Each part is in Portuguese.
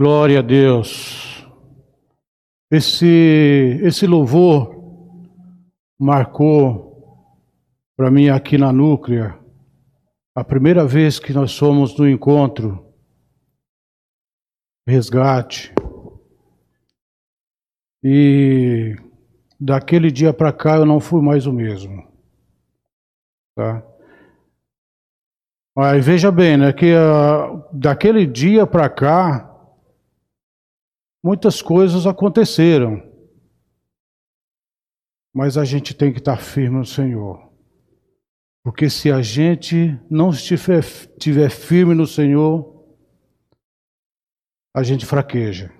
Glória a Deus. Esse, esse louvor marcou para mim aqui na Núclea a primeira vez que nós fomos no encontro resgate. E daquele dia para cá eu não fui mais o mesmo. Tá? Mas veja bem, né, que uh, daquele dia para cá muitas coisas aconteceram. Mas a gente tem que estar firme no Senhor. Porque se a gente não estiver, estiver firme no Senhor, a gente fraqueja.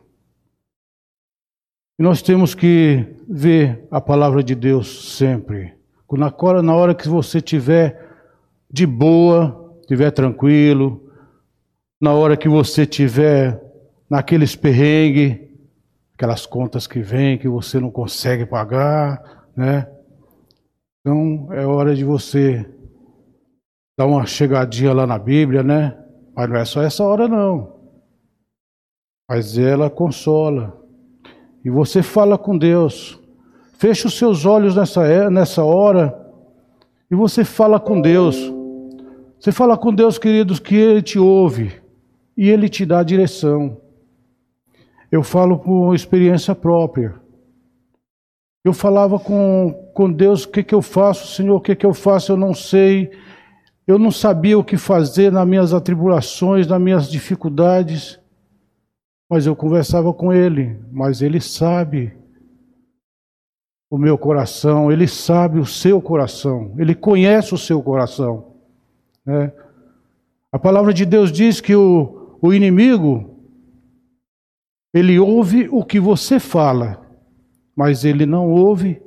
E nós temos que ver a palavra de Deus sempre. Na hora, na hora que você estiver de boa, estiver tranquilo, na hora que você estiver naqueles perrengues, aquelas contas que vêm que você não consegue pagar, né? Então é hora de você dar uma chegadinha lá na Bíblia, né? Mas não é só essa hora não. Mas ela consola. E você fala com Deus. Fecha os seus olhos nessa, é, nessa hora e você fala com Deus. Você fala com Deus, queridos, que Ele te ouve e Ele te dá direção. Eu falo por experiência própria. Eu falava com, com Deus: o que, que eu faço, Senhor? O que, que eu faço? Eu não sei. Eu não sabia o que fazer nas minhas atribulações, nas minhas dificuldades. Mas eu conversava com ele, mas ele sabe o meu coração, ele sabe o seu coração, ele conhece o seu coração. Né? A palavra de Deus diz que o, o inimigo, ele ouve o que você fala, mas ele não ouve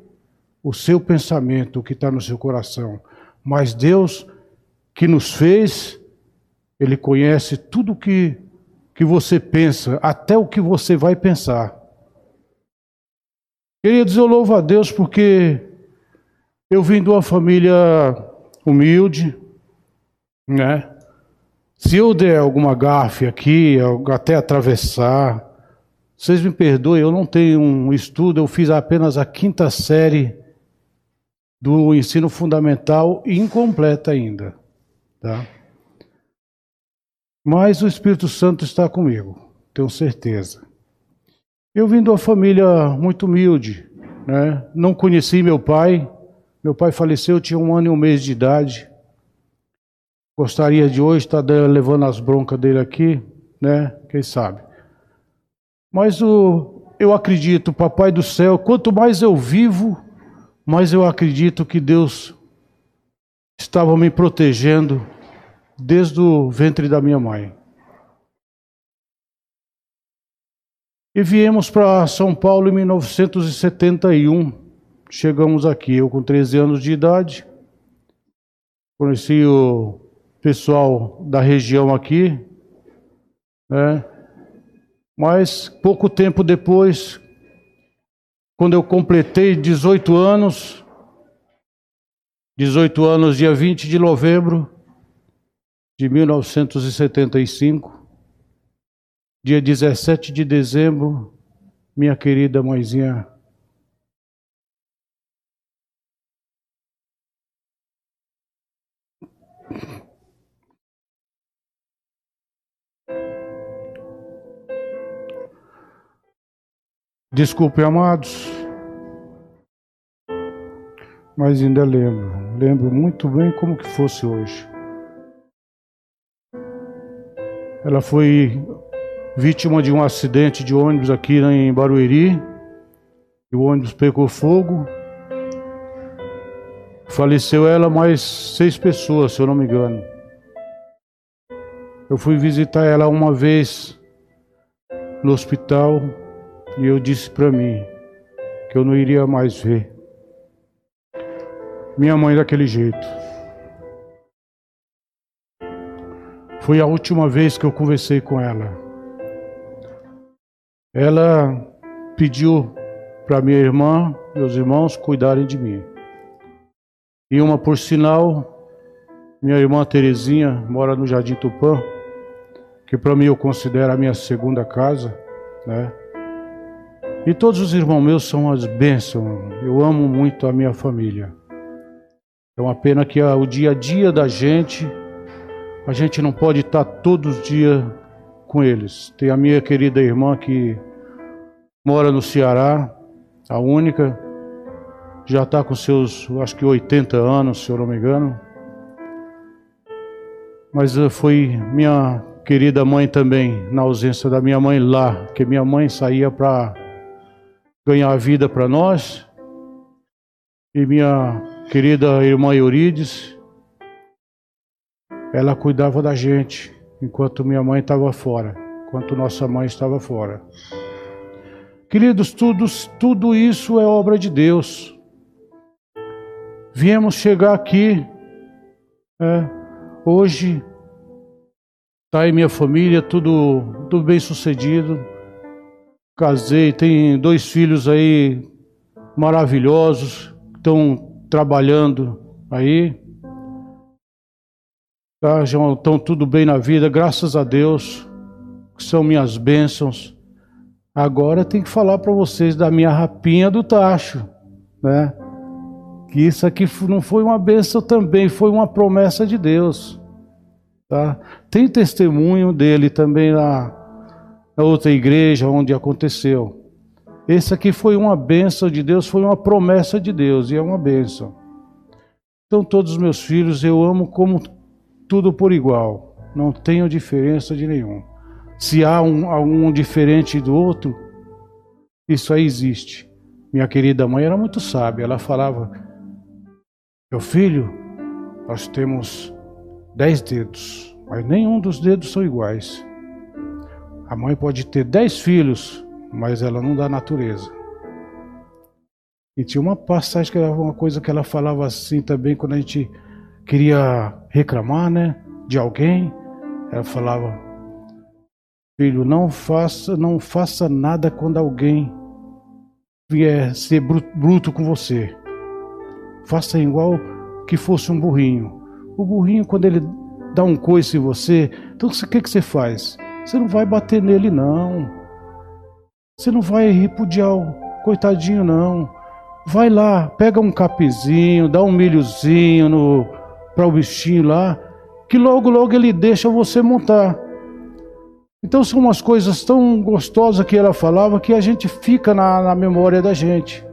o seu pensamento, o que está no seu coração. Mas Deus, que nos fez, ele conhece tudo que que você pensa, até o que você vai pensar. Queridos, eu louvo a Deus porque eu vim de uma família humilde, né? Se eu der alguma gafe aqui, até atravessar, vocês me perdoem, eu não tenho um estudo, eu fiz apenas a quinta série do ensino fundamental incompleta ainda, tá? Mas o Espírito Santo está comigo, tenho certeza. Eu vim de uma família muito humilde, né? não conheci meu pai. Meu pai faleceu, eu tinha um ano e um mês de idade. Gostaria de hoje estar levando as broncas dele aqui, né? Quem sabe. Mas o, eu acredito, Papai do céu, quanto mais eu vivo, mais eu acredito que Deus estava me protegendo desde o ventre da minha mãe. E viemos para São Paulo em 1971. Chegamos aqui, eu com 13 anos de idade. Conheci o pessoal da região aqui, né? Mas pouco tempo depois, quando eu completei 18 anos, 18 anos, dia 20 de novembro, de 1975, dia 17 de dezembro, minha querida mãezinha Desculpe, amados, mas ainda lembro, lembro muito bem como que fosse hoje. Ela foi vítima de um acidente de ônibus aqui em Barueri. E o ônibus pegou fogo. Faleceu ela mais seis pessoas, se eu não me engano. Eu fui visitar ela uma vez no hospital e eu disse para mim que eu não iria mais ver minha mãe daquele jeito. Foi a última vez que eu conversei com ela. Ela pediu para minha irmã, meus irmãos, cuidarem de mim. E uma por sinal, minha irmã Terezinha mora no Jardim Tupã, que para mim eu considero a minha segunda casa, né? E todos os irmãos meus são as bênçãos. Eu amo muito a minha família. É uma pena que o dia a dia da gente, a gente não pode estar todos os dias com eles. Tem a minha querida irmã que mora no Ceará, a única, já está com seus, acho que 80 anos, se eu não me engano. Mas eh, foi minha querida mãe também, na ausência da minha mãe lá, que minha mãe saía para ganhar a vida para nós. E minha querida irmã Eurides, ela cuidava da gente enquanto minha mãe estava fora, enquanto nossa mãe estava fora. Queridos, tudo, tudo isso é obra de Deus. Viemos chegar aqui, é, hoje, está aí minha família, tudo, tudo bem sucedido. Casei, tem dois filhos aí maravilhosos, estão trabalhando aí. Tá, já estão tudo bem na vida, graças a Deus, que são minhas bênçãos. Agora tem que falar para vocês da minha rapinha do tacho, né? Que isso aqui não foi uma bênção também, foi uma promessa de Deus, tá? Tem testemunho dele também na, na outra igreja onde aconteceu. Esse aqui foi uma bênção de Deus, foi uma promessa de Deus e é uma bênção. Então todos os meus filhos eu amo como tudo por igual, não tenho diferença de nenhum. Se há um, algum diferente do outro, isso aí existe. Minha querida mãe era muito sábia. Ela falava: Meu filho, nós temos dez dedos, mas nenhum dos dedos são iguais. A mãe pode ter dez filhos, mas ela não dá natureza. E tinha uma passagem que era uma coisa que ela falava assim também quando a gente queria reclamar, né, de alguém. Ela falava: Filho, não faça, não faça nada quando alguém vier ser bruto com você. Faça igual que fosse um burrinho. O burrinho, quando ele dá um coice em você, então o que, que você faz? Você não vai bater nele, não. Você não vai repudiar o coitadinho, não. Vai lá, pega um capizinho, dá um milhozinho para o bichinho lá, que logo logo ele deixa você montar. Então são umas coisas tão gostosas que ela falava que a gente fica na, na memória da gente.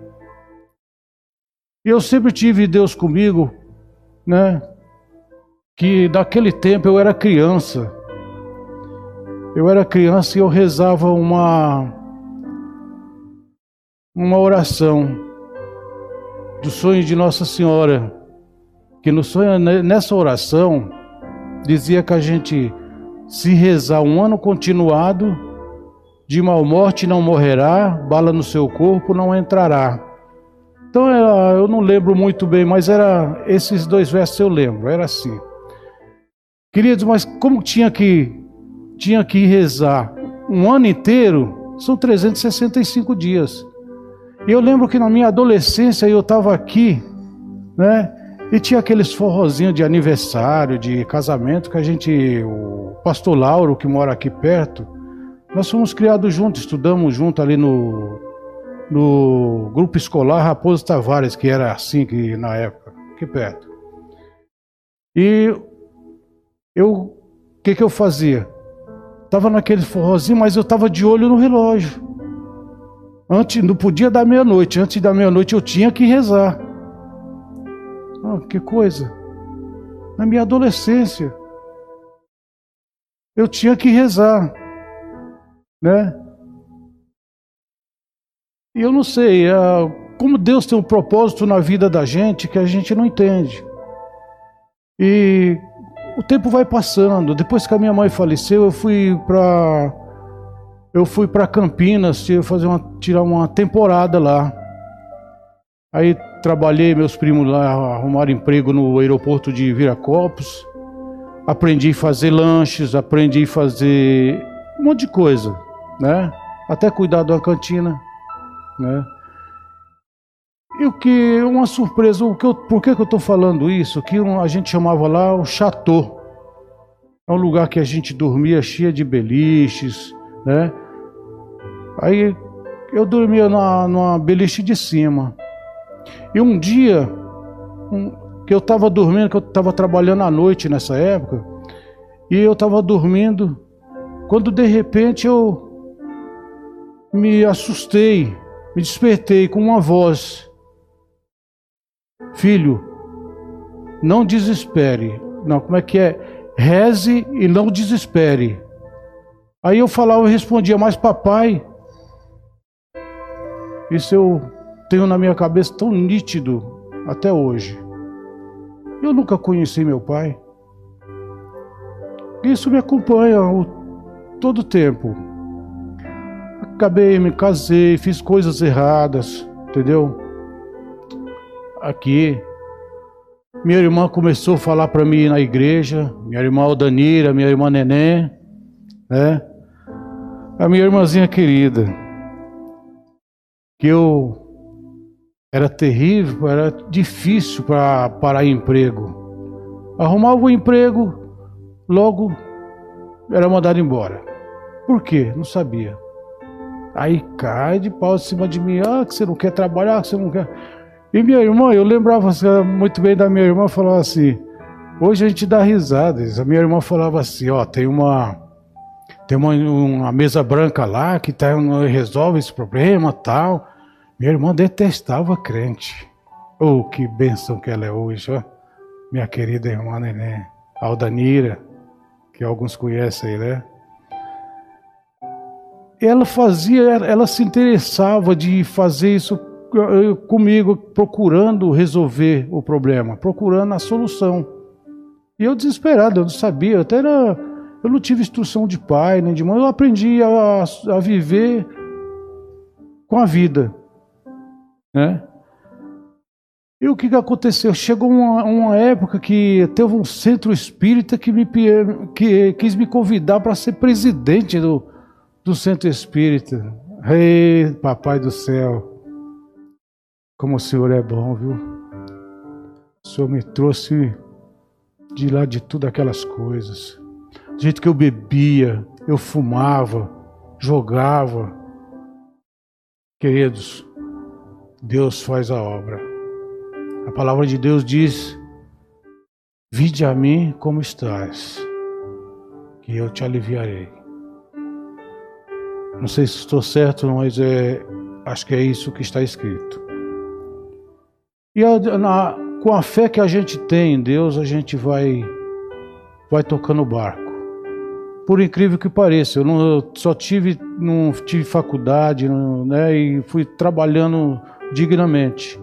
E eu sempre tive Deus comigo, né? Que daquele tempo eu era criança. Eu era criança e eu rezava uma uma oração do sonho de Nossa Senhora, que no sonho nessa oração dizia que a gente se rezar um ano continuado, de mal morte não morrerá, bala no seu corpo não entrará. Então eu não lembro muito bem, mas era esses dois versos eu lembro, era assim. Queridos, mas como tinha que tinha que rezar um ano inteiro, são 365 dias. Eu lembro que na minha adolescência eu estava aqui, né? E tinha aqueles forrozinhos de aniversário, de casamento que a gente, o pastor Lauro, que mora aqui perto, nós fomos criados juntos, estudamos junto ali no, no grupo escolar Raposo Tavares, que era assim que na época, aqui perto. E eu, o que que eu fazia? Tava naquele forrozinho, mas eu tava de olho no relógio. Antes, não podia dar meia-noite. Antes da meia-noite eu tinha que rezar. Oh, que coisa! Na minha adolescência, eu tinha que rezar, né? E eu não sei, uh, como Deus tem um propósito na vida da gente que a gente não entende. E o tempo vai passando. Depois que a minha mãe faleceu, eu fui para eu fui para Campinas, fazer uma, tirar uma temporada lá. Aí trabalhei, meus primos lá arrumaram emprego no aeroporto de Viracopos. Aprendi a fazer lanches, aprendi a fazer um monte de coisa, né? Até cuidar uma cantina, né? E o que uma surpresa, o que eu, por que, que eu estou falando isso? Que a gente chamava lá o chateau. É um lugar que a gente dormia cheia de beliches, né? Aí eu dormia numa, numa beliche de cima. E um dia, um, que eu estava dormindo, que eu estava trabalhando à noite nessa época, e eu estava dormindo, quando de repente eu me assustei, me despertei com uma voz: Filho, não desespere. Não, como é que é? Reze e não desespere. Aí eu falava, eu respondia, mas papai, isso eu tenho na minha cabeça tão nítido até hoje. Eu nunca conheci meu pai. Isso me acompanha o, todo o tempo. Acabei, me casei, fiz coisas erradas, entendeu? Aqui. Minha irmã começou a falar para mim na igreja, minha irmã Aldanira, minha irmã Neném, né? A minha irmãzinha querida, que eu era terrível, era difícil para parar emprego. Arrumava um emprego, logo era mandado embora. Por quê? Não sabia. Aí cai de pau em cima de mim, ah, que você não quer trabalhar, que você não quer. E minha irmã, eu lembrava muito bem da minha irmã, falava assim, hoje a gente dá risada. A minha irmã falava assim, ó, tem uma tem uma, uma mesa branca lá que tá, resolve esse problema tal. Minha irmã detestava crente. Oh, que bênção que ela é hoje, ó. Minha querida irmã Neném, Aldanira, que alguns conhecem, né? Ela fazia, ela se interessava de fazer isso comigo, procurando resolver o problema, procurando a solução. E eu desesperado, eu não sabia, eu até era, eu não tive instrução de pai nem de mãe, eu aprendi a, a viver com a vida. Né? E o que, que aconteceu? Chegou uma, uma, época que teve um centro espírita que, me, que quis me convidar para ser presidente do, do centro espírita. Ei, papai do céu, como o senhor é bom, viu? O senhor me trouxe de lá de tudo aquelas coisas. Do jeito que eu bebia, eu fumava, jogava. Queridos, Deus faz a obra. A palavra de Deus diz: Vide a mim como estás, que eu te aliviarei. Não sei se estou certo, mas é, acho que é isso que está escrito. E a, na, com a fé que a gente tem em Deus, a gente vai, vai tocando o barco. Por incrível que pareça, eu, não, eu só tive, não tive faculdade, não, né, e fui trabalhando dignamente.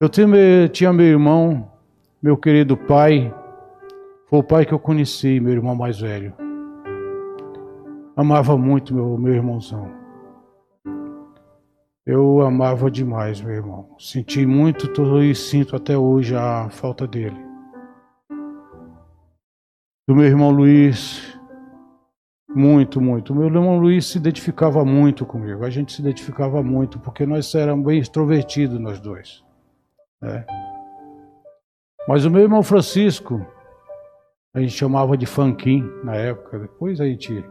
Eu tinha meu irmão, meu querido pai, foi o pai que eu conheci, meu irmão mais velho. Amava muito meu, meu irmãozão. Eu amava demais meu irmão. Senti muito e sinto até hoje a falta dele. Do meu irmão Luiz, muito, muito. O meu irmão Luiz se identificava muito comigo. A gente se identificava muito, porque nós éramos bem extrovertidos, nós dois. Né? Mas o meu irmão Francisco, a gente chamava de Fanquim na época. Depois a gente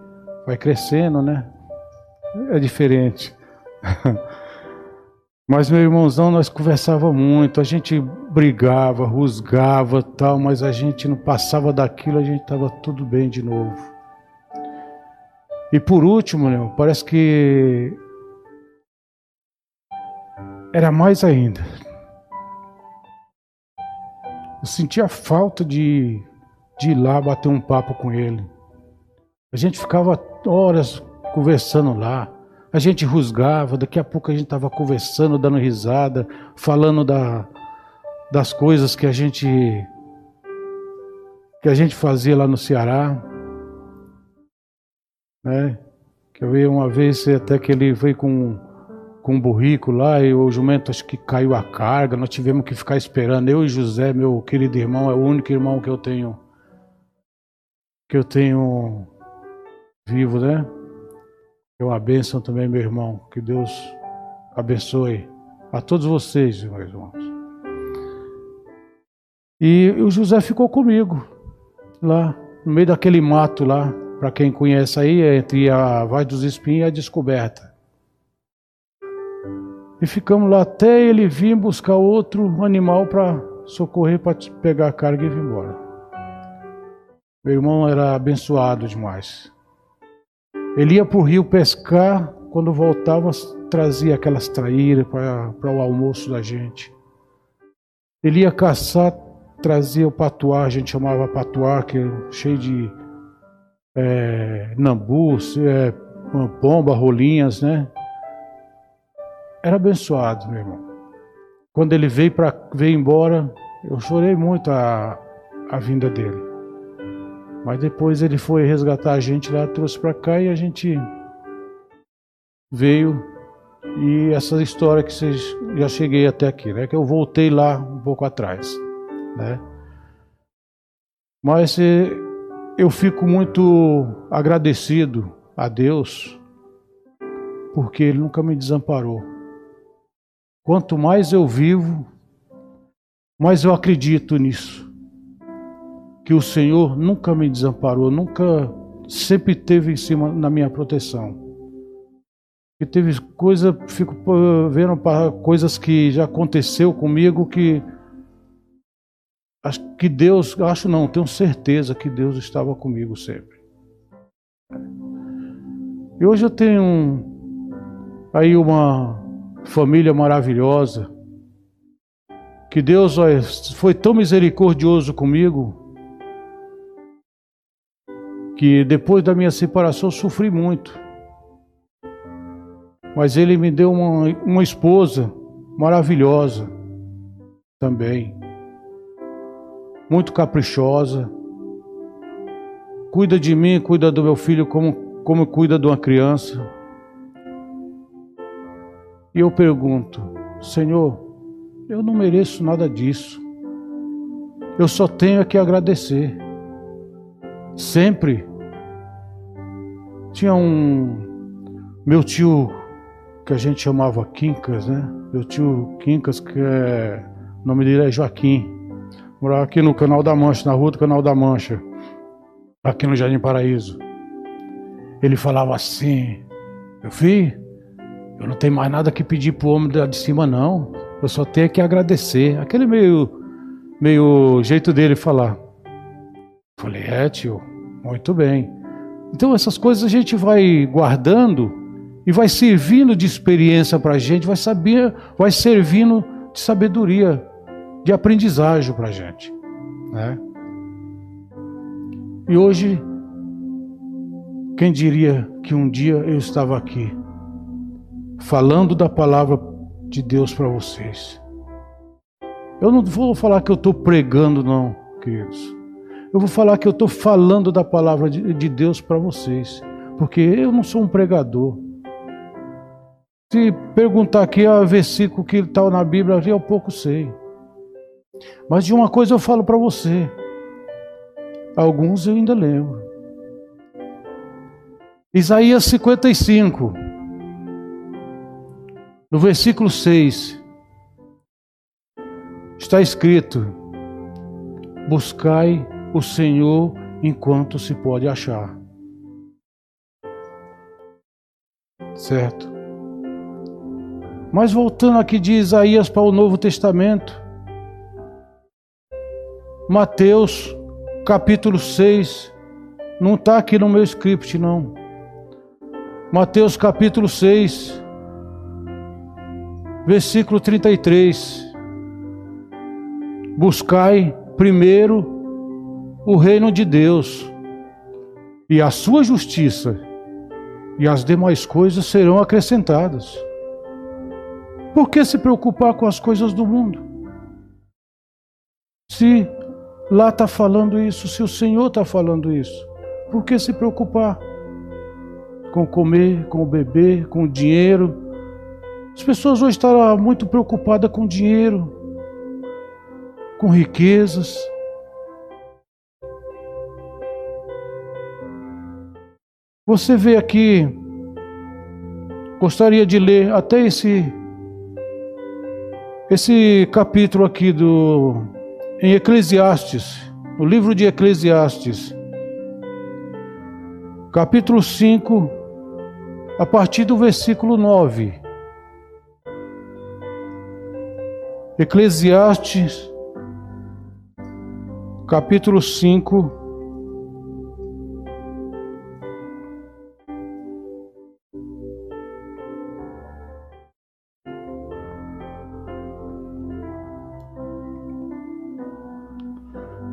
vai crescendo, né? É diferente. Mas meu irmãozão, nós conversava muito, a gente brigava, rusgava tal, mas a gente não passava daquilo, a gente estava tudo bem de novo. E por último, né, parece que era mais ainda. Eu sentia falta de, de ir lá bater um papo com ele. A gente ficava horas conversando lá. A gente rusgava, daqui a pouco a gente estava conversando, dando risada, falando da, das coisas que a gente que a gente fazia lá no Ceará né? Que eu vi uma vez até que ele veio com, com um burrico lá e o jumento acho que caiu a carga, nós tivemos que ficar esperando. Eu e José, meu querido irmão, é o único irmão que eu tenho que eu tenho vivo, né? É uma bênção também, meu irmão. Que Deus abençoe a todos vocês, meus irmãos. E o José ficou comigo lá. no meio daquele mato lá, para quem conhece aí, entre a Vaz dos Espinhos e a Descoberta. E ficamos lá até ele vir buscar outro animal para socorrer, para pegar a carga e vir embora. Meu irmão era abençoado demais. Ele ia para o rio pescar, quando voltava, trazia aquelas traíras para o almoço da gente. Ele ia caçar, trazia o patuá, a gente chamava patuá, que é cheio de é, nambus, é, pomba, rolinhas, né? Era abençoado, meu irmão. Quando ele veio para veio embora, eu chorei muito a, a vinda dele. Mas depois ele foi resgatar a gente lá, trouxe para cá e a gente veio e essa história que vocês já cheguei até aqui, né? Que eu voltei lá um pouco atrás, né? Mas eh, eu fico muito agradecido a Deus porque Ele nunca me desamparou. Quanto mais eu vivo, mais eu acredito nisso. Que o Senhor nunca me desamparou, nunca sempre teve em cima na minha proteção. E teve coisa, fico vendo coisas que já aconteceu comigo que acho que Deus, acho não, tenho certeza que Deus estava comigo sempre. E hoje eu tenho aí uma família maravilhosa. Que Deus foi tão misericordioso comigo que depois da minha separação sofri muito. Mas Ele me deu uma, uma esposa maravilhosa também, muito caprichosa. Cuida de mim, cuida do meu filho como, como cuida de uma criança. E eu pergunto, Senhor, eu não mereço nada disso. Eu só tenho que agradecer. Sempre. Tinha um. Meu tio, que a gente chamava Quincas, né? Meu tio Quincas, que é. O nome dele é Joaquim. Morava aqui no Canal da Mancha, na rua do Canal da Mancha, aqui no Jardim Paraíso. Ele falava assim: Meu filho, eu não tenho mais nada que pedir pro homem de cima, não. Eu só tenho que agradecer. Aquele meio, meio jeito dele falar. Falei, é, tio, muito bem. Então essas coisas a gente vai guardando e vai servindo de experiência para a gente, vai saber, vai servindo de sabedoria, de aprendizagem para a gente, né? E hoje, quem diria que um dia eu estava aqui falando da palavra de Deus para vocês. Eu não vou falar que eu estou pregando, não, queridos. Eu vou falar que eu estou falando da palavra de, de Deus para vocês, porque eu não sou um pregador. Se perguntar aqui o versículo que está na Bíblia, eu pouco sei. Mas de uma coisa eu falo para você. Alguns eu ainda lembro. Isaías 55. No versículo 6 está escrito: Buscai o Senhor enquanto se pode achar. Certo? Mas voltando aqui de Isaías para o Novo Testamento, Mateus capítulo 6, não está aqui no meu script, não. Mateus capítulo 6, versículo 33. Buscai primeiro o reino de Deus e a sua justiça, e as demais coisas serão acrescentadas. Por que se preocupar com as coisas do mundo? Se lá está falando isso, se o Senhor está falando isso, por que se preocupar com comer, com beber, com dinheiro? As pessoas hoje estão muito preocupadas com dinheiro, com riquezas. Você vê aqui, gostaria de ler até esse esse capítulo aqui do em Eclesiastes, o livro de Eclesiastes, capítulo 5, a partir do versículo 9. Eclesiastes, capítulo 5,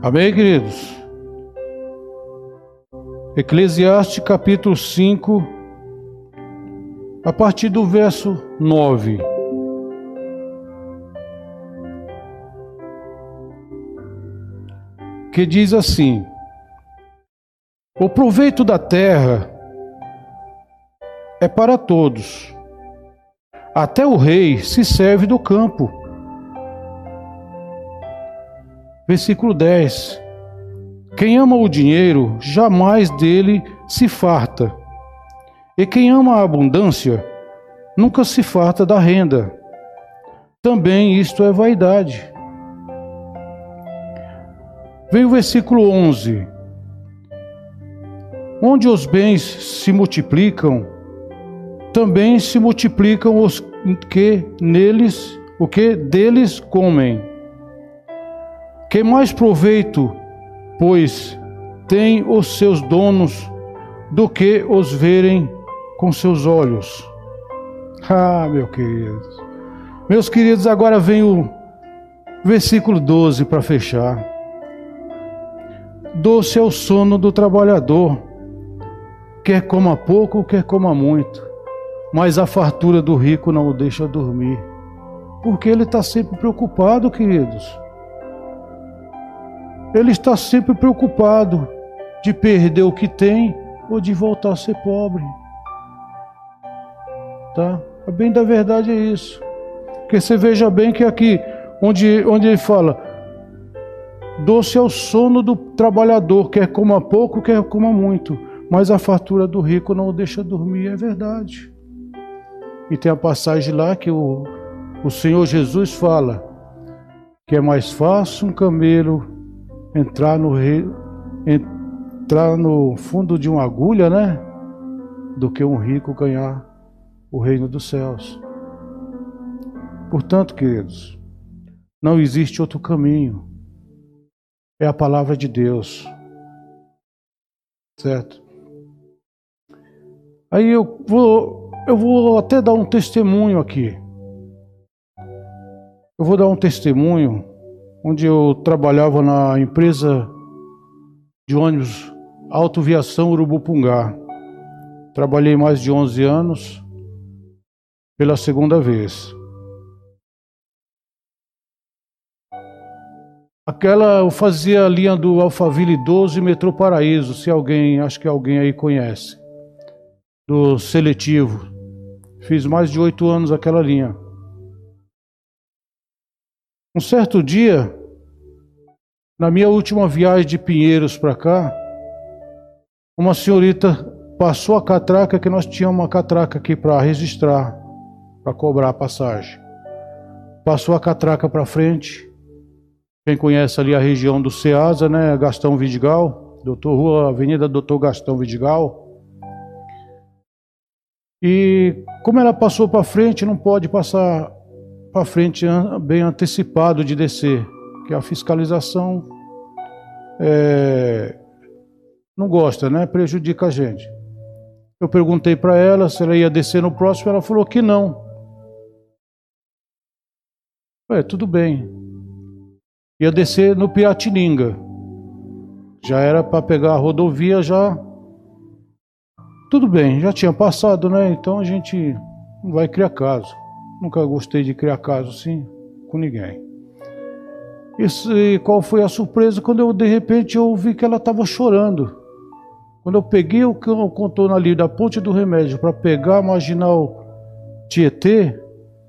Amém, queridos? Eclesiastes capítulo 5, a partir do verso 9. Que diz assim: O proveito da terra é para todos, até o rei se serve do campo. Versículo 10: Quem ama o dinheiro, jamais dele se farta. E quem ama a abundância, nunca se farta da renda. Também isto é vaidade. Vem o versículo 11. Onde os bens se multiplicam, também se multiplicam os que neles, o que deles comem. Que mais proveito, pois, tem os seus donos do que os verem com seus olhos? Ah, meu querido. Meus queridos, agora vem o versículo 12 para fechar. Doce é o sono do trabalhador, quer coma pouco, quer coma muito, mas a fartura do rico não o deixa dormir, porque ele está sempre preocupado, queridos. Ele está sempre preocupado de perder o que tem ou de voltar a ser pobre. Tá? A bem da verdade é isso. Porque você veja bem que aqui, onde, onde ele fala, doce é o sono do trabalhador, quer coma pouco, quer coma muito, mas a fartura do rico não o deixa dormir, é verdade. E tem a passagem lá que o, o Senhor Jesus fala que é mais fácil um camelo entrar no entrar no fundo de uma agulha, né? Do que um rico ganhar o reino dos céus. Portanto, queridos, não existe outro caminho. É a palavra de Deus. Certo? Aí eu vou eu vou até dar um testemunho aqui. Eu vou dar um testemunho onde eu trabalhava na empresa de ônibus Autoviação Urubupungá. Trabalhei mais de 11 anos pela segunda vez. Aquela eu fazia a linha do Alphaville 12 Metrô Paraíso, se alguém, acho que alguém aí conhece, do seletivo. Fiz mais de oito anos aquela linha. Um certo dia, na minha última viagem de Pinheiros para cá, uma senhorita passou a catraca, que nós tínhamos uma catraca aqui para registrar, para cobrar a passagem. Passou a catraca para frente. Quem conhece ali a região do Ceasa, né? Gastão Vidigal, Doutor Rua, Avenida Doutor Gastão Vidigal. E como ela passou para frente, não pode passar para frente bem antecipado de descer, que a fiscalização é, não gosta, né? Prejudica a gente. Eu perguntei para ela se ela ia descer no próximo, ela falou que não. É, tudo bem. Ia descer no Piratininga. Já era para pegar a rodovia já. Tudo bem, já tinha passado, né? Então a gente não vai criar caso. Nunca gostei de criar caso assim com ninguém. E qual foi a surpresa quando eu de repente eu ouvi que ela estava chorando. Quando eu peguei o contorno ali da ponte do remédio para pegar a marginal Tietê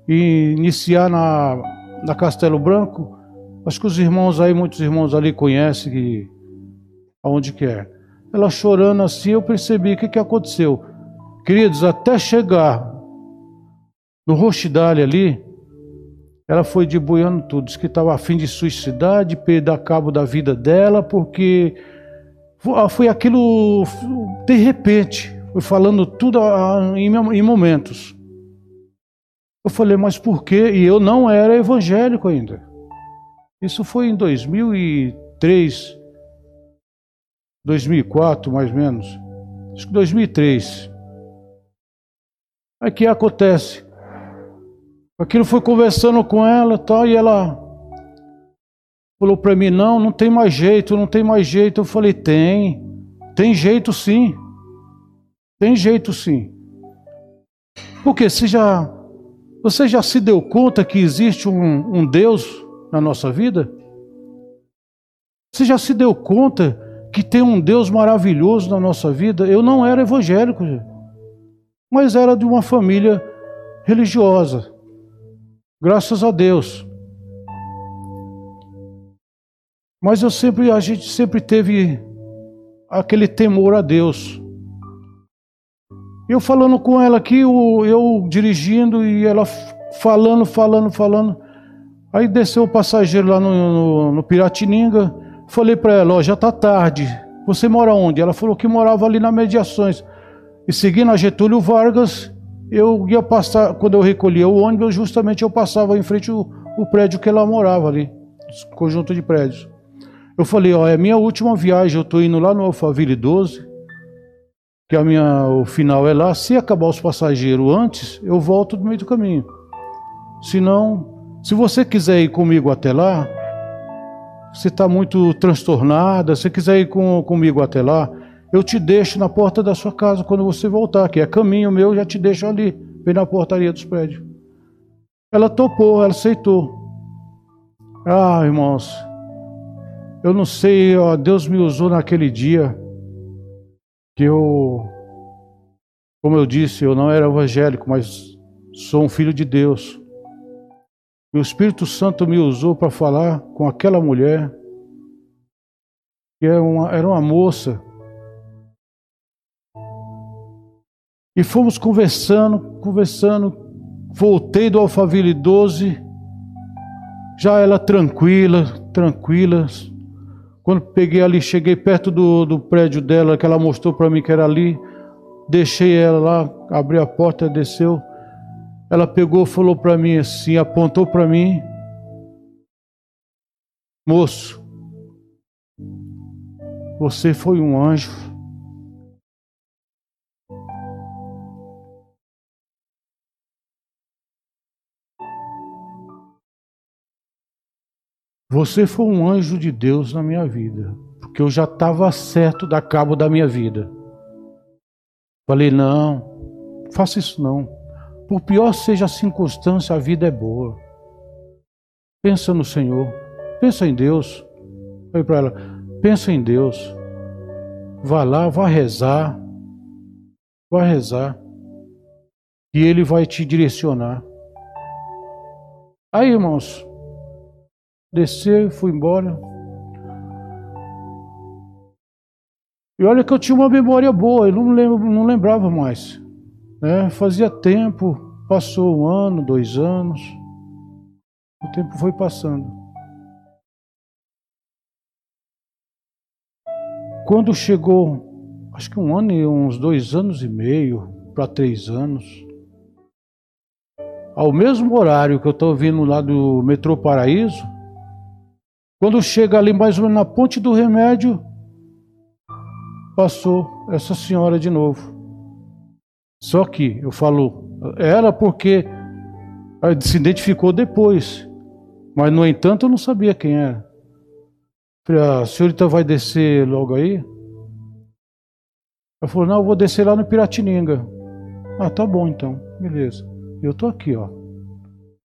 e iniciar na, na Castelo Branco, acho que os irmãos aí, muitos irmãos ali conhecem que, aonde que é. Ela chorando assim, eu percebi o que, que aconteceu. Queridos, até chegar no Rochidale ali, ela foi debuiando tudo, disse que estava afim de suicidar, de perder cabo da vida dela, porque Foi aquilo de repente, foi falando tudo em momentos. Eu falei, mas por quê? E eu não era evangélico ainda. Isso foi em 2003, 2004 mais ou menos. Acho que 2003. Aí que acontece? Aquilo foi conversando com ela tal, e ela falou para mim: não, não tem mais jeito, não tem mais jeito. Eu falei: tem, tem jeito sim, tem jeito sim. Porque você já, você já se deu conta que existe um, um Deus na nossa vida? Você já se deu conta que tem um Deus maravilhoso na nossa vida? Eu não era evangélico, mas era de uma família religiosa. Graças a Deus. Mas eu sempre, a gente sempre teve aquele temor a Deus. Eu falando com ela aqui, eu, dirigindo e ela falando, falando, falando. Aí desceu o passageiro lá no, no, no Piratininga. Falei para ela: Ó, já tá tarde. Você mora onde? Ela falou que morava ali na Mediações. E seguindo a Getúlio Vargas, eu ia passar, quando eu recolhia o ônibus, justamente eu passava em frente ao prédio que ela morava ali, conjunto de prédios. Eu falei, ó, é minha última viagem, eu estou indo lá no Alphaville 12, que a minha, o final é lá. Se acabar os passageiros antes, eu volto do meio do caminho. Se não, se você quiser ir comigo até lá, você está muito transtornada, se quiser ir com, comigo até lá, eu te deixo na porta da sua casa quando você voltar, que é caminho meu, já te deixo ali, bem na portaria dos prédios. Ela topou, ela aceitou. Ah, irmãos, eu não sei, ó, Deus me usou naquele dia que eu, como eu disse, eu não era evangélico, mas sou um filho de Deus. E o Espírito Santo me usou para falar com aquela mulher, que era uma, era uma moça E fomos conversando, conversando. Voltei do Alphaville 12, já ela tranquila, tranquila. Quando peguei ali, cheguei perto do, do prédio dela, que ela mostrou para mim que era ali. Deixei ela lá, abri a porta, desceu. Ela pegou, falou para mim assim, apontou para mim: Moço, você foi um anjo. Você foi um anjo de Deus na minha vida, porque eu já estava certo da cabo da minha vida. Falei, não, faça isso não. Por pior seja a circunstância, a vida é boa. Pensa no Senhor, pensa em Deus. Falei para ela, pensa em Deus. Vá lá, vá rezar, vá rezar, e Ele vai te direcionar. Aí, irmãos, desceu e fui embora. E olha que eu tinha uma memória boa, eu não, lembro, não lembrava mais. Né? Fazia tempo, passou um ano, dois anos, o tempo foi passando. Quando chegou, acho que um ano e uns dois anos e meio para três anos, ao mesmo horário que eu estou vindo lá do metrô Paraíso, quando chega ali mais ou menos na ponte do remédio, passou essa senhora de novo. Só que eu falo, ela porque se identificou depois. Mas no entanto eu não sabia quem era. Falei, a senhorita vai descer logo aí? Ela falou, não, eu vou descer lá no Piratininga. Ah, tá bom então, beleza. Eu tô aqui, ó.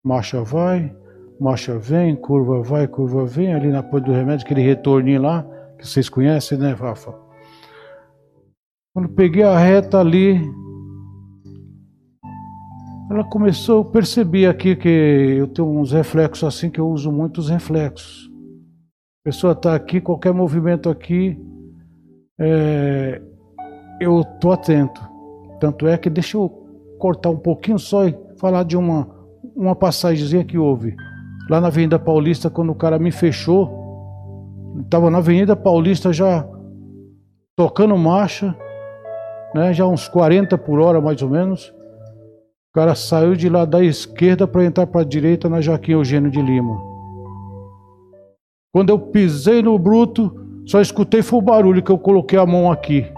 Marcha vai, marcha vem, curva vai, curva vem, ali na ponte do remédio, aquele retorninho lá, que vocês conhecem, né, Rafa? Quando peguei a reta ali, ela começou, eu percebi aqui que eu tenho uns reflexos assim, que eu uso muitos reflexos. A pessoa está aqui, qualquer movimento aqui, é, eu estou atento. Tanto é que deixa eu cortar um pouquinho só e falar de uma, uma passagemzinha que houve lá na Avenida Paulista, quando o cara me fechou, estava na Avenida Paulista já tocando marcha, né, já uns 40 por hora mais ou menos. O cara saiu de lá da esquerda para entrar para a direita na Joaquim Eugênio de Lima. Quando eu pisei no bruto, só escutei foi o barulho que eu coloquei a mão aqui.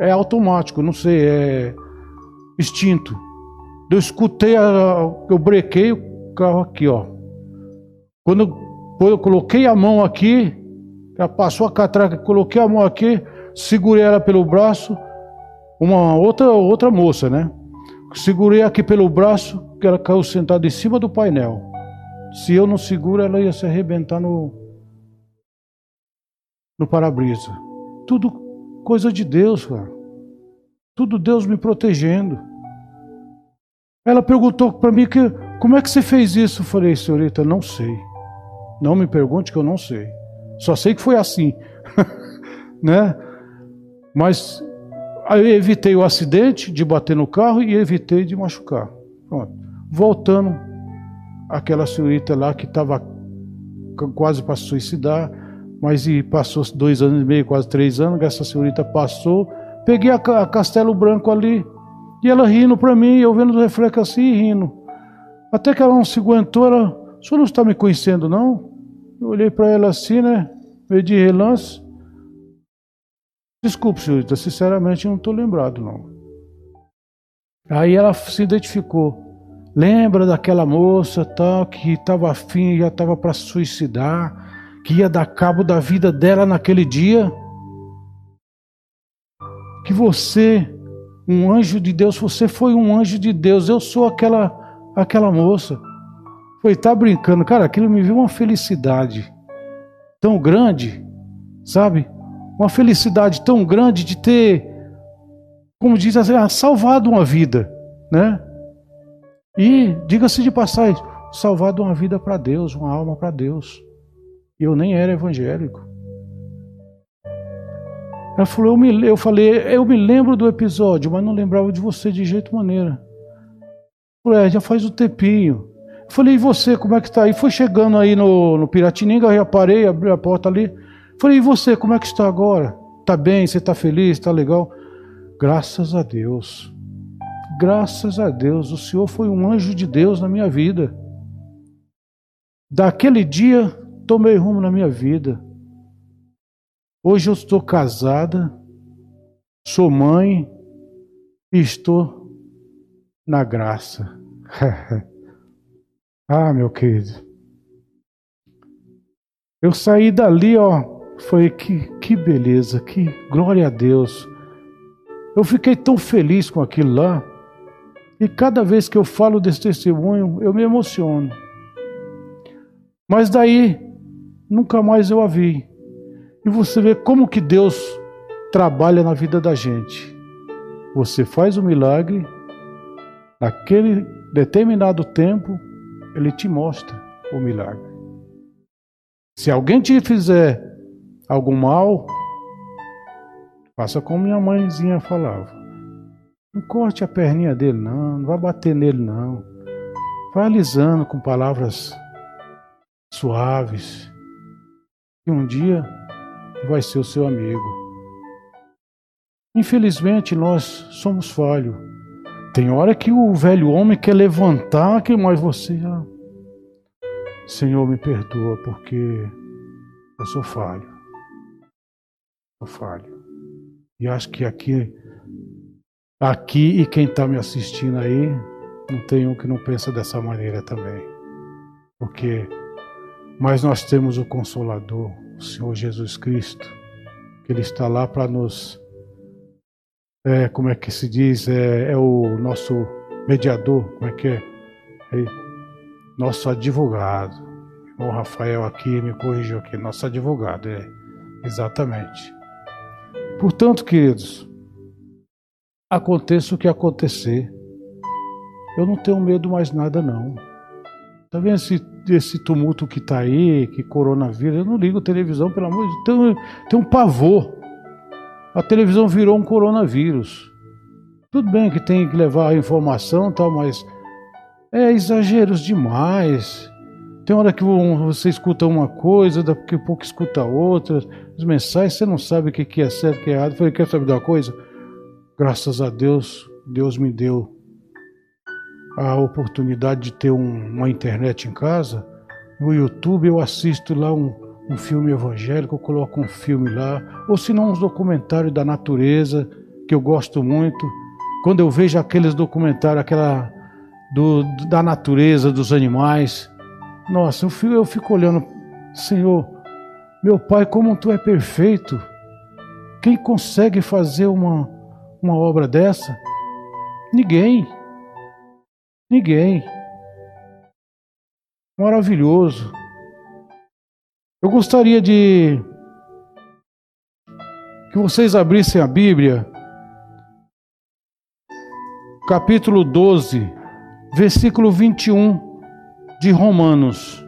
É automático, não sei, é instinto. Eu escutei, a, eu brequei o carro aqui, ó. Quando eu, coloquei a mão aqui, já passou a catraca, coloquei a mão aqui, segurei ela pelo braço, uma outra outra moça, né? Segurei aqui pelo braço, que ela caiu sentada em cima do painel. Se eu não seguro, ela ia se arrebentar no no para-brisa. Tudo coisa de Deus, cara. Tudo Deus me protegendo. Ela perguntou para mim que como é que você fez isso? Eu falei, senhorita, não sei. Não me pergunte que eu não sei. Só sei que foi assim, né? Mas eu evitei o acidente de bater no carro e evitei de machucar. Pronto. Voltando, aquela senhorita lá que estava quase para suicidar, mas e passou dois anos e meio, quase três anos, essa senhorita passou, peguei a, a Castelo Branco ali, e ela rindo para mim, eu vendo o reflexo assim e rindo. Até que ela não se aguentou, ela, o senhor não está me conhecendo não? Eu olhei para ela assim, né, meio de relance, Desculpe, senhorita, sinceramente não estou lembrado, não. Aí ela se identificou. Lembra daquela moça tal que estava afim, já estava para suicidar, que ia dar cabo da vida dela naquele dia? Que você, um anjo de Deus, você foi um anjo de Deus. Eu sou aquela aquela moça. Foi tá brincando, cara, aquilo me viu uma felicidade tão grande, sabe? uma felicidade tão grande de ter, como diz, assim, ah, salvado uma vida, né? E, diga-se de passagem, salvado uma vida para Deus, uma alma para Deus. E eu nem era evangélico. Ela falou, eu, me, eu falei, eu me lembro do episódio, mas não lembrava de você de jeito maneira. Eu falei, é, já faz um tempinho. Falei, e você, como é que tá? E foi chegando aí no, no Piratininga, eu já parei, abri a porta ali. Falei, e você, como é que está agora? Está bem? Você está feliz? Está legal? Graças a Deus. Graças a Deus. O Senhor foi um anjo de Deus na minha vida. Daquele dia, tomei rumo na minha vida. Hoje eu estou casada, sou mãe e estou na graça. ah, meu querido. Eu saí dali, ó, foi que, que beleza, que glória a Deus. Eu fiquei tão feliz com aquilo lá. E cada vez que eu falo desse testemunho, eu me emociono. Mas daí, nunca mais eu a vi. E você vê como que Deus trabalha na vida da gente. Você faz o milagre, naquele determinado tempo, ele te mostra o milagre. Se alguém te fizer algum mal, faça como minha mãezinha falava. Não corte a perninha dele, não, não vai bater nele, não. Vai alisando com palavras suaves. E um dia vai ser o seu amigo. Infelizmente, nós somos falhos. Tem hora que o velho homem quer levantar, que mais você. Ah, Senhor, me perdoa, porque eu sou falho eu falho. E acho que aqui, aqui e quem está me assistindo aí, não tem um que não pensa dessa maneira também. Porque, mas nós temos o Consolador, o Senhor Jesus Cristo, que Ele está lá para nos, é, como é que se diz, é, é, o nosso mediador, como é que é? é nosso advogado. O Rafael aqui me corrigiu aqui, nosso advogado, é, exatamente. Portanto, queridos, aconteça o que acontecer, eu não tenho medo mais nada não. Tá vendo esse, esse tumulto que tá aí, que coronavírus? Eu não ligo televisão, pelo amor de Deus, tem, tem um pavor. A televisão virou um coronavírus. Tudo bem que tem que levar a informação tal, mas é exageros demais. Tem hora que você escuta uma coisa, daqui a pouco escuta outra, as mensagens, você não sabe o que é certo o que é errado. Eu falei, quer saber de uma coisa? Graças a Deus, Deus me deu a oportunidade de ter um, uma internet em casa. No YouTube eu assisto lá um, um filme evangélico, eu coloco um filme lá, ou se não uns documentários da natureza, que eu gosto muito. Quando eu vejo aqueles documentários, aquela do, da natureza, dos animais, nossa, eu fico, eu fico olhando, Senhor, meu Pai, como Tu é perfeito. Quem consegue fazer uma, uma obra dessa? Ninguém. Ninguém. Maravilhoso. Eu gostaria de que vocês abrissem a Bíblia, capítulo 12, versículo 21 de Romanos,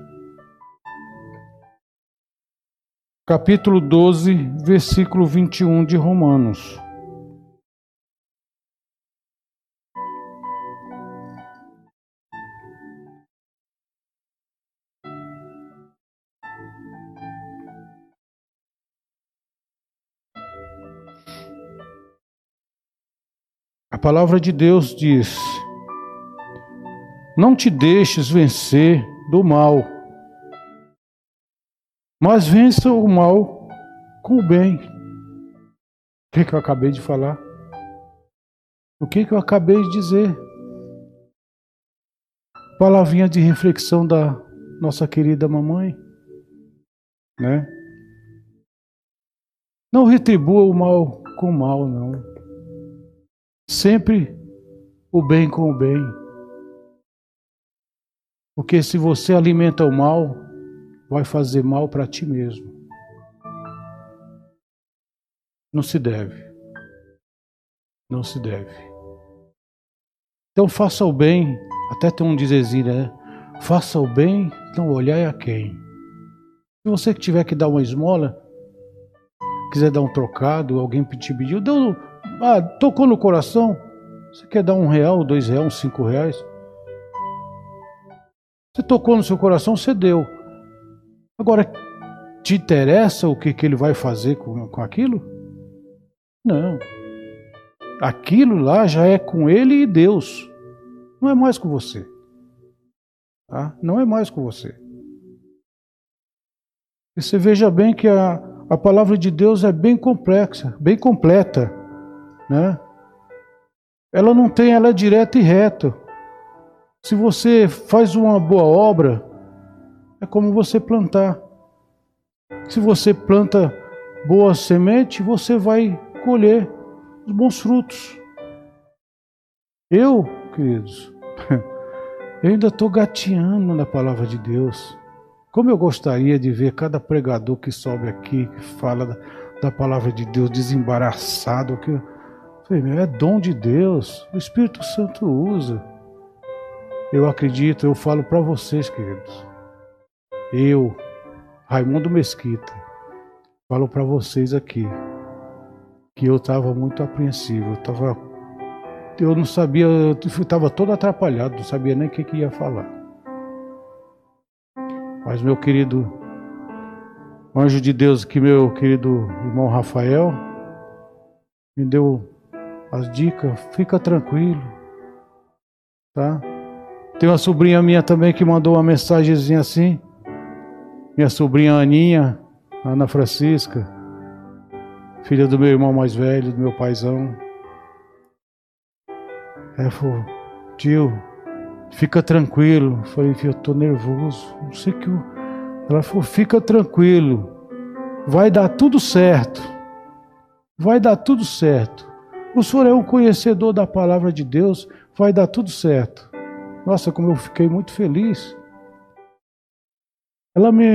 capítulo 12, versículo 21 de Romanos. A palavra de Deus diz: não te deixes vencer do mal, mas vença o mal com o bem. O que, que eu acabei de falar? O que, que eu acabei de dizer? Palavrinha de reflexão da nossa querida mamãe, né? Não retribua o mal com o mal, não. Sempre o bem com o bem. Porque se você alimenta o mal, vai fazer mal para ti mesmo. Não se deve. Não se deve. Então faça o bem, até tem um dizerzinho, né? Faça o bem, não olhai a quem. Se você que tiver que dar uma esmola, quiser dar um trocado, alguém te pediu, deu, ah, tocou no coração, você quer dar um real, dois reais, cinco reais? Você tocou no seu coração, você deu. Agora, te interessa o que, que ele vai fazer com, com aquilo? Não. Aquilo lá já é com ele e Deus. Não é mais com você. Tá? Não é mais com você. E você veja bem que a, a palavra de Deus é bem complexa, bem completa. Né? Ela não tem, ela é direta e reta. Se você faz uma boa obra, é como você plantar. Se você planta boa semente, você vai colher os bons frutos. Eu, queridos, eu ainda estou gateando na palavra de Deus. Como eu gostaria de ver cada pregador que sobe aqui, que fala da, da palavra de Deus desembaraçado, que é dom de Deus, o Espírito Santo usa. Eu acredito, eu falo para vocês, queridos. Eu, Raimundo Mesquita, falo para vocês aqui que eu estava muito apreensivo. Eu, tava, eu não sabia, eu estava todo atrapalhado, não sabia nem o que, que ia falar. Mas, meu querido anjo de Deus, que meu querido irmão Rafael me deu as dicas, fica tranquilo, tá? Tem uma sobrinha minha também que mandou uma mensagenzinha assim. Minha sobrinha Aninha, Ana Francisca, filha do meu irmão mais velho, do meu paizão. Ela falou, tio, fica tranquilo. Eu falei, eu tô nervoso, não sei que. Eu... Ela falou, fica tranquilo, vai dar tudo certo. Vai dar tudo certo. O senhor é um conhecedor da palavra de Deus, vai dar tudo certo. Nossa, como eu fiquei muito feliz. Ela me.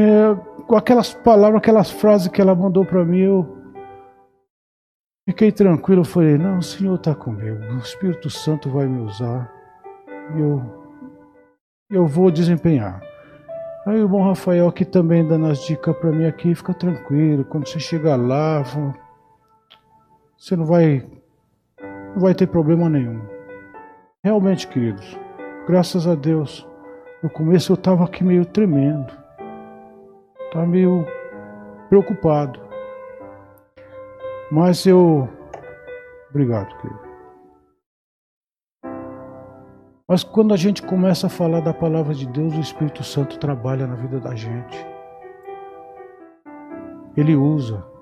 Com aquelas palavras, aquelas frases que ela mandou para mim, eu fiquei tranquilo. Eu falei: Não, o Senhor está comigo. O Espírito Santo vai me usar. E eu, eu vou desempenhar. Aí o bom Rafael aqui também dando as dicas para mim aqui, fica tranquilo. Quando você chegar lá, você não vai, não vai ter problema nenhum. Realmente, queridos, Graças a Deus, No começo eu estava aqui meio tremendo. Estava meio preocupado. Mas eu. Obrigado, querido. Mas quando a gente começa a falar da palavra de Deus, o Espírito Santo trabalha na vida da gente. Ele usa.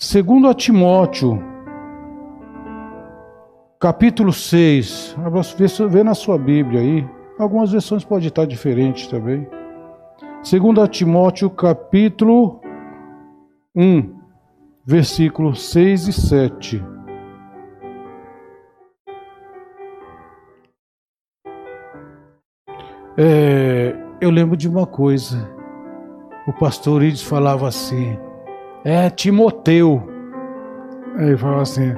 Segundo a Timóteo, capítulo 6, vê na sua Bíblia aí, algumas versões podem estar diferentes também. Segundo a Timóteo, capítulo 1, versículos 6 e 7. É, eu lembro de uma coisa. O pastor Ides falava assim: é Timoteu. Ele falava assim: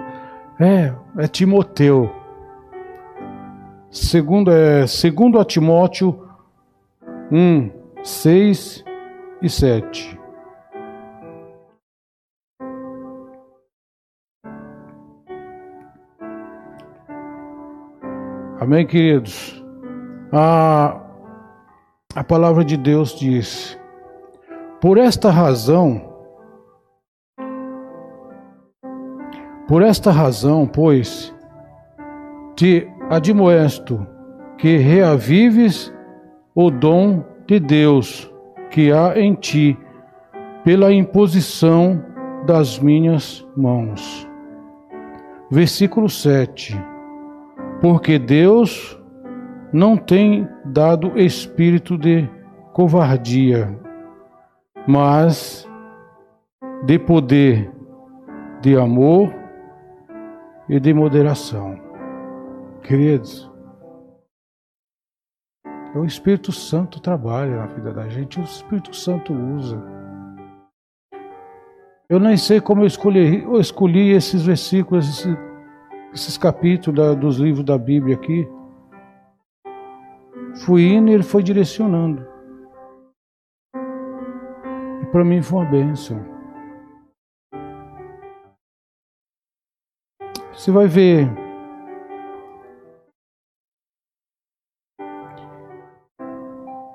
é, é Timoteu. Segundo, é, segundo a Timóteo 1, 6 e 7. Amém, queridos? A, a palavra de Deus diz: Por esta razão, por esta razão, pois, te admoesto que reavives o dom de Deus que há em ti pela imposição das minhas mãos. Versículo 7. Porque Deus não tem dado espírito de covardia, mas de poder, de amor e de moderação. Queridos, o Espírito Santo trabalha na vida da gente, o Espírito Santo usa. Eu nem sei como eu escolhi, eu escolhi esses versículos, esses, esses capítulos da, dos livros da Bíblia aqui. Fui indo e ele foi direcionando. E para mim foi uma bênção. Você vai ver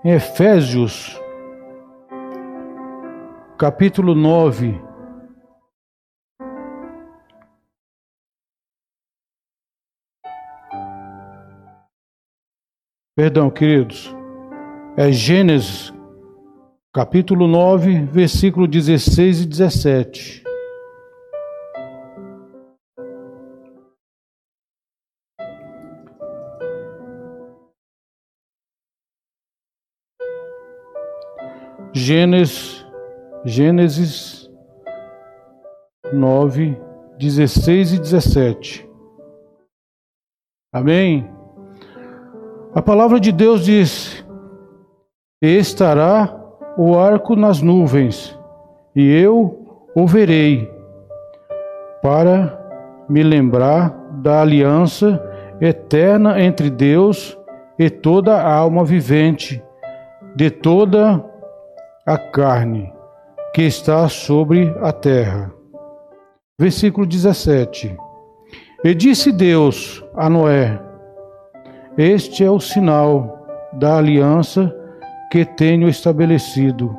em Efésios, capítulo 9. Perdão, queridos. É Gênesis, capítulo 9, versículo 16 e 17. Gênesis, Gênesis 9, 16 e 17. Amém? A palavra de Deus diz: estará o arco nas nuvens, e eu o verei, para me lembrar da aliança eterna entre Deus e toda a alma vivente, de toda a carne que está sobre a terra. Versículo 17. E disse Deus a Noé: Este é o sinal da aliança que tenho estabelecido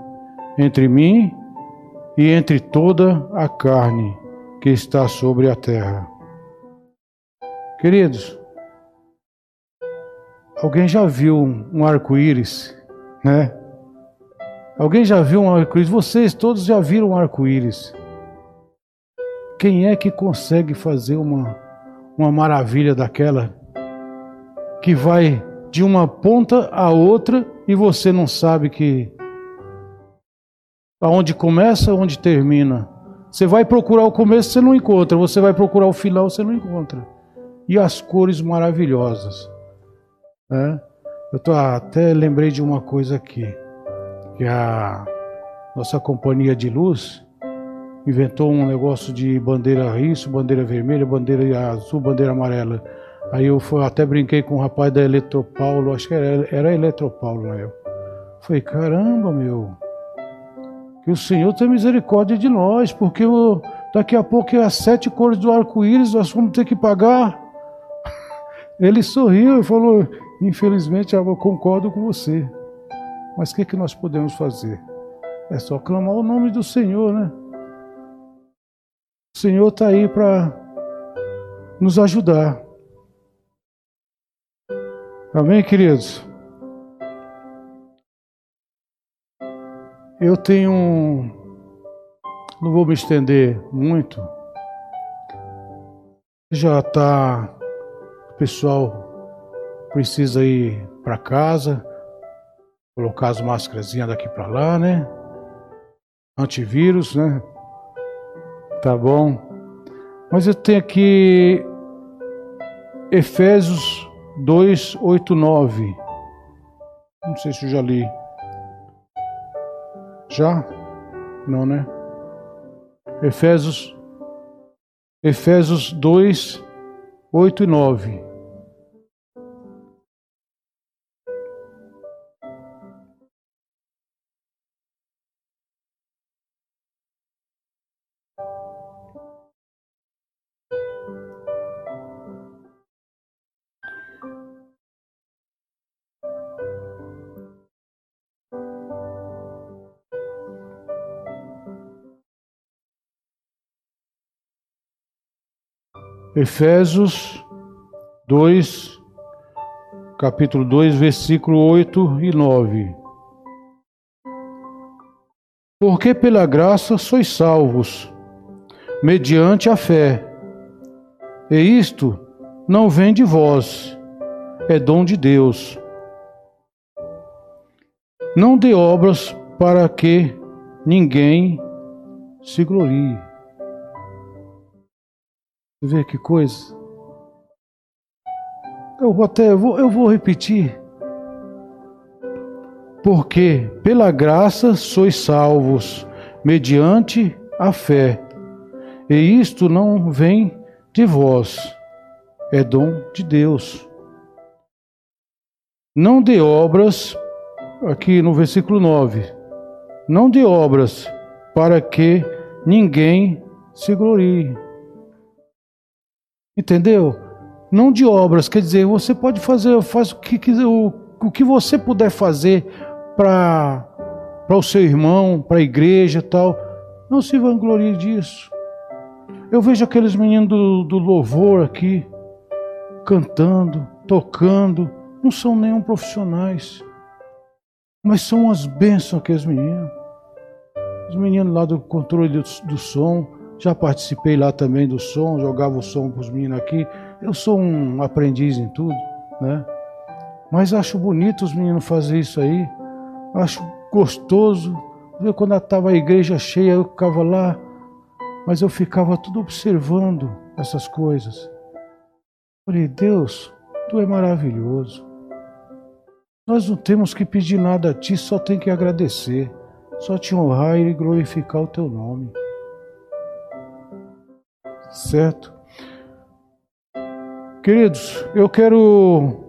entre mim e entre toda a carne que está sobre a terra. Queridos, alguém já viu um arco-íris, né? Alguém já viu um arco-íris? Vocês todos já viram um arco-íris. Quem é que consegue fazer uma, uma maravilha daquela que vai de uma ponta a outra e você não sabe que aonde começa, onde termina? Você vai procurar o começo, você não encontra. Você vai procurar o final, você não encontra. E as cores maravilhosas. Né? Eu tô, até lembrei de uma coisa aqui que a nossa companhia de luz inventou um negócio de bandeira isso, bandeira vermelha, bandeira azul, bandeira amarela. Aí eu fui, até brinquei com um rapaz da Eletropaulo, acho que era, era Eletropaulo na época. Falei, caramba, meu, que o Senhor tenha misericórdia de nós, porque daqui a pouco é as sete cores do arco-íris, nós vamos ter que pagar. Ele sorriu e falou: Infelizmente, eu concordo com você. Mas o que, que nós podemos fazer? É só clamar o nome do Senhor, né? O Senhor está aí para nos ajudar. Amém, queridos? Eu tenho. Não vou me estender muito. Já está. O pessoal precisa ir para casa, colocar as máscaras daqui para lá, né? Antivírus, né? Tá bom. Mas eu tenho aqui Efésios 2, 8, 9. Não sei se eu já li. Já? Não, né? Efésios Efésios 2, 8 e 9. Efésios 2, capítulo 2, versículo 8 e 9. Porque pela graça sois salvos, mediante a fé. E isto não vem de vós, é dom de Deus. Não de obras para que ninguém se glorie. Vê que coisa. Eu vou até eu vou, eu vou repetir. Porque pela graça sois salvos, mediante a fé. E isto não vem de vós, é dom de Deus. Não de obras, aqui no versículo 9, não de obras, para que ninguém se glorie. Entendeu? Não de obras, quer dizer, você pode fazer, faz o que, o, o que você puder fazer para o seu irmão, para a igreja tal. Não se vanglorie disso. Eu vejo aqueles meninos do, do louvor aqui, cantando, tocando, não são nenhum profissionais, mas são as bênçãos aqueles meninos. Os meninos lá do controle do, do som, já participei lá também do som, jogava o som para os meninos aqui. Eu sou um aprendiz em tudo, né? Mas acho bonito os meninos fazer isso aí. Acho gostoso. Ver quando estava a igreja cheia, eu ficava lá, mas eu ficava tudo observando essas coisas. Falei, Deus, tu é maravilhoso. Nós não temos que pedir nada a ti, só tem que agradecer, só te honrar e glorificar o teu nome certo? Queridos, eu quero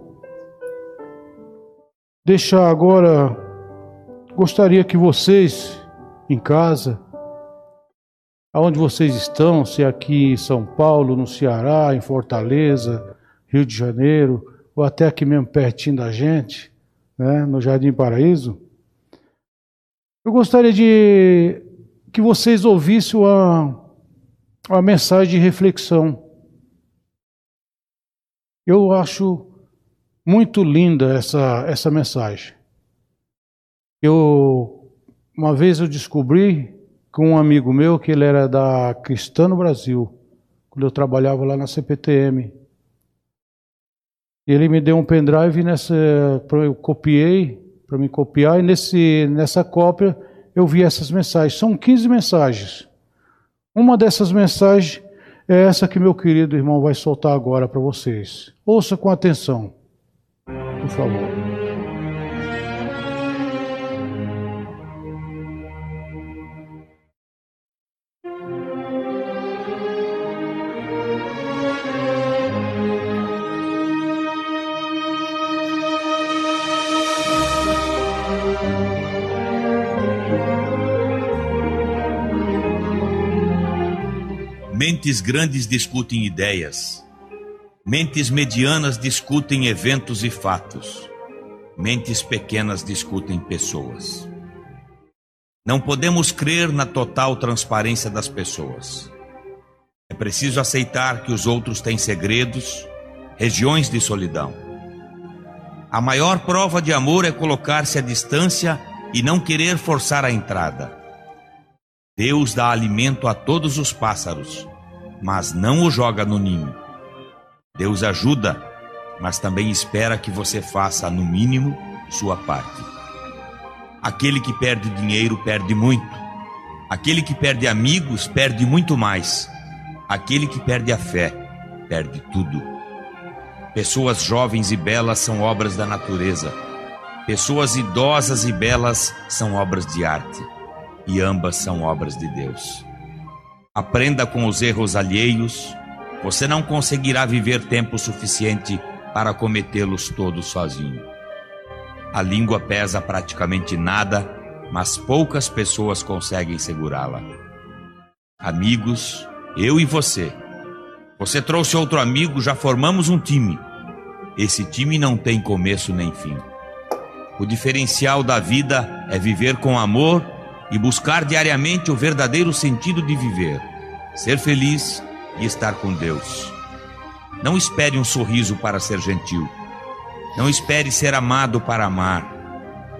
deixar agora, gostaria que vocês em casa, aonde vocês estão, se é aqui em São Paulo, no Ceará, em Fortaleza, Rio de Janeiro, ou até aqui mesmo pertinho da gente, né, no Jardim Paraíso, eu gostaria de que vocês ouvissem uma uma mensagem de reflexão. Eu acho muito linda essa, essa mensagem. Eu uma vez eu descobri com um amigo meu que ele era da Cristã no Brasil, quando eu trabalhava lá na CPTM. Ele me deu um pendrive nessa, eu copiei para me copiar e nesse nessa cópia eu vi essas mensagens. São 15 mensagens. Uma dessas mensagens é essa que meu querido irmão vai soltar agora para vocês. Ouça com atenção, por favor. Mentes grandes discutem ideias, Mentes medianas discutem eventos e fatos. Mentes pequenas discutem pessoas. Não podemos crer na total transparência das pessoas. É preciso aceitar que os outros têm segredos, regiões de solidão. A maior prova de amor é colocar-se à distância e não querer forçar a entrada. Deus dá alimento a todos os pássaros, mas não o joga no ninho. Deus ajuda, mas também espera que você faça, no mínimo, sua parte. Aquele que perde dinheiro perde muito. Aquele que perde amigos perde muito mais. Aquele que perde a fé perde tudo. Pessoas jovens e belas são obras da natureza. Pessoas idosas e belas são obras de arte. E ambas são obras de Deus. Aprenda com os erros alheios você não conseguirá viver tempo suficiente para cometê-los todos sozinho. A língua pesa praticamente nada, mas poucas pessoas conseguem segurá-la. Amigos, eu e você. Você trouxe outro amigo, já formamos um time. Esse time não tem começo nem fim. O diferencial da vida é viver com amor e buscar diariamente o verdadeiro sentido de viver. Ser feliz e estar com Deus. Não espere um sorriso para ser gentil. Não espere ser amado para amar.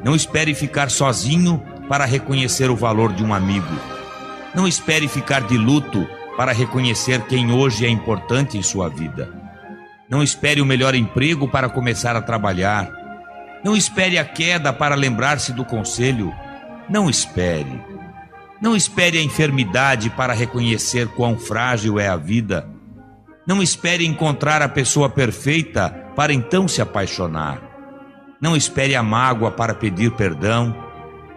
Não espere ficar sozinho para reconhecer o valor de um amigo. Não espere ficar de luto para reconhecer quem hoje é importante em sua vida. Não espere o melhor emprego para começar a trabalhar. Não espere a queda para lembrar-se do conselho. Não espere. Não espere a enfermidade para reconhecer quão frágil é a vida. Não espere encontrar a pessoa perfeita para então se apaixonar. Não espere a mágoa para pedir perdão.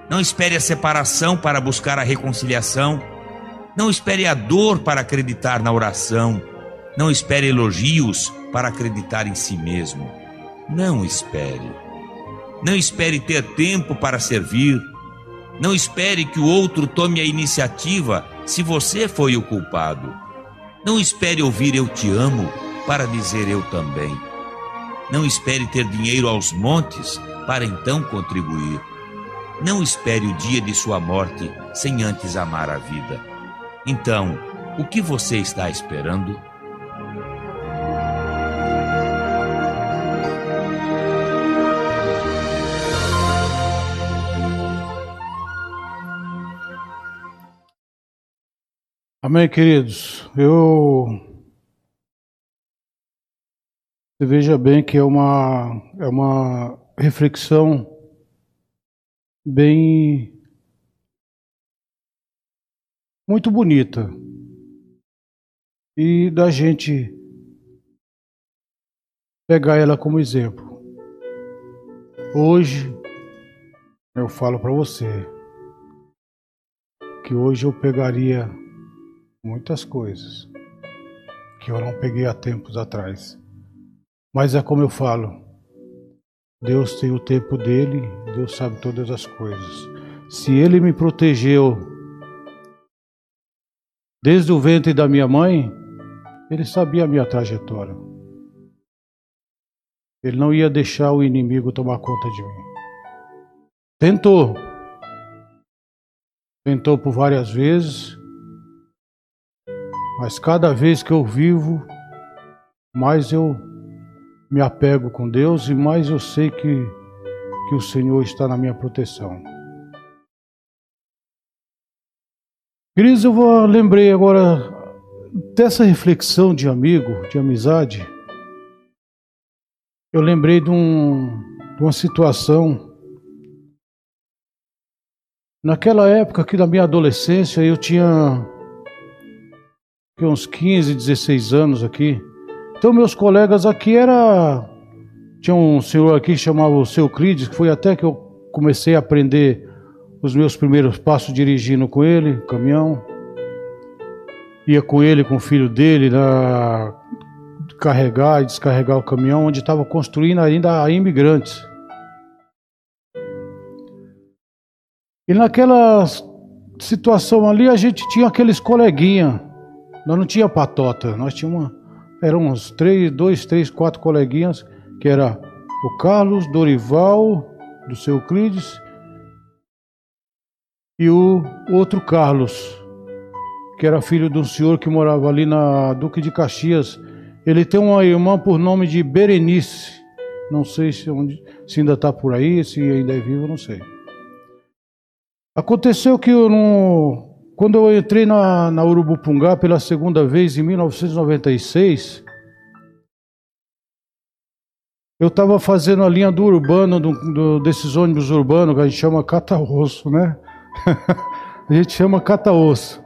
Não espere a separação para buscar a reconciliação. Não espere a dor para acreditar na oração. Não espere elogios para acreditar em si mesmo. Não espere. Não espere ter tempo para servir. Não espere que o outro tome a iniciativa se você foi o culpado. Não espere ouvir eu te amo para dizer eu também. Não espere ter dinheiro aos montes para então contribuir. Não espere o dia de sua morte sem antes amar a vida. Então, o que você está esperando? Amém, queridos. Eu você veja bem que é uma é uma reflexão bem muito bonita e da gente pegar ela como exemplo. Hoje eu falo para você que hoje eu pegaria muitas coisas que eu não peguei há tempos atrás. Mas é como eu falo, Deus tem o tempo dele, Deus sabe todas as coisas. Se ele me protegeu desde o ventre da minha mãe, ele sabia a minha trajetória. Ele não ia deixar o inimigo tomar conta de mim. Tentou. Tentou por várias vezes, mas cada vez que eu vivo, mais eu me apego com Deus e mais eu sei que, que o Senhor está na minha proteção. Queridos, eu vou, lembrei agora dessa reflexão de amigo, de amizade. Eu lembrei de, um, de uma situação. Naquela época aqui da minha adolescência, eu tinha uns 15, 16 anos aqui. Então meus colegas aqui era tinha um senhor aqui que chamava o seu Crides, que foi até que eu comecei a aprender os meus primeiros passos dirigindo com ele, caminhão. Ia com ele, com o filho dele, na carregar e descarregar o caminhão, onde estava construindo ainda a imigrantes. E naquela situação ali, a gente tinha aqueles coleguinha nós não tinha patota, nós tínhamos uma, eram uns três, dois, três, quatro coleguinhas, que era o Carlos, Dorival, do seu Euclides, e o outro Carlos, que era filho de um senhor que morava ali na Duque de Caxias. Ele tem uma irmã por nome de Berenice. Não sei se, onde, se ainda está por aí, se ainda é vivo, não sei. Aconteceu que eu não, quando eu entrei na, na Urubupungá pela segunda vez em 1996, eu estava fazendo a linha do urbano, do, do, desses ônibus urbanos que a gente chama cata-osso, né? a gente chama cata-osso.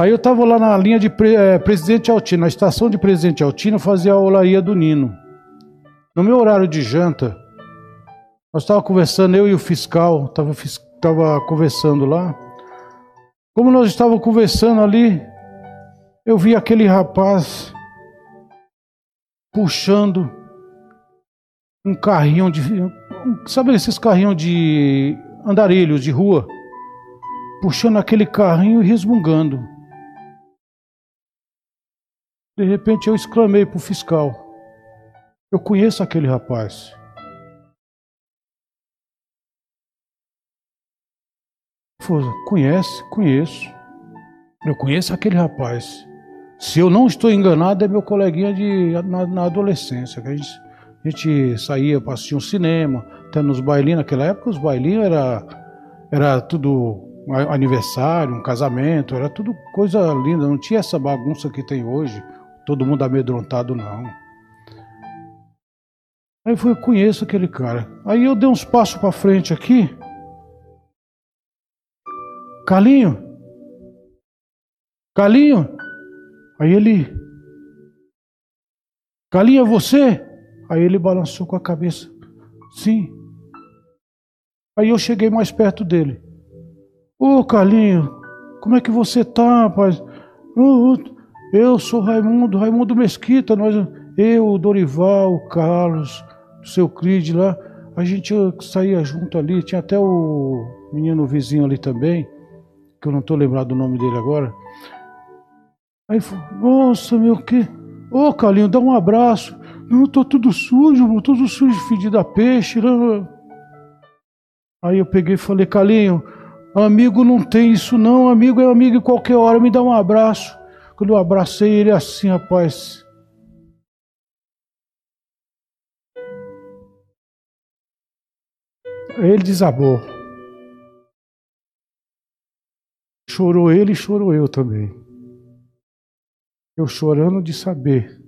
Aí eu estava lá na linha de é, Presidente Altino, na estação de Presidente Altino, fazia a olaria do Nino. No meu horário de janta, nós estávamos conversando, eu e o fiscal, estava tava conversando lá. Como nós estávamos conversando ali, eu vi aquele rapaz puxando um carrinho de. Sabe esses carrinhos de andarilhos de rua? Puxando aquele carrinho e resmungando. De repente eu exclamei para o fiscal: Eu conheço aquele rapaz. Conhece? Conheço. Eu conheço aquele rapaz. Se eu não estou enganado, é meu coleguinha de, na, na adolescência. Que a, gente, a gente saía para assistir um cinema, até nos bailinhos. Naquela época, os bailinhos era, era tudo aniversário, um casamento, era tudo coisa linda. Não tinha essa bagunça que tem hoje todo mundo amedrontado, não. Aí eu falei, conheço aquele cara. Aí eu dei uns passos para frente aqui. Calinho? Calinho? Aí ele. Calinho, é você? Aí ele balançou com a cabeça. Sim. Aí eu cheguei mais perto dele. Ô oh, Calinho, como é que você tá, rapaz? Eu sou Raimundo, Raimundo Mesquita, nós, eu, Dorival, o Carlos, o seu Crid lá, a gente saía junto ali, tinha até o menino vizinho ali também, que eu não estou lembrado do nome dele agora. Aí falou, nossa, meu que. Ô oh, Carlinho, dá um abraço. Não, tô tudo sujo, tudo sujo, fedido a peixe. Né? Aí eu peguei e falei, Carlinho, amigo não tem isso não, amigo é amigo em qualquer hora, me dá um abraço. Quando eu abracei ele assim, rapaz. Ele desabou. Chorou ele chorou eu também. Eu chorando de saber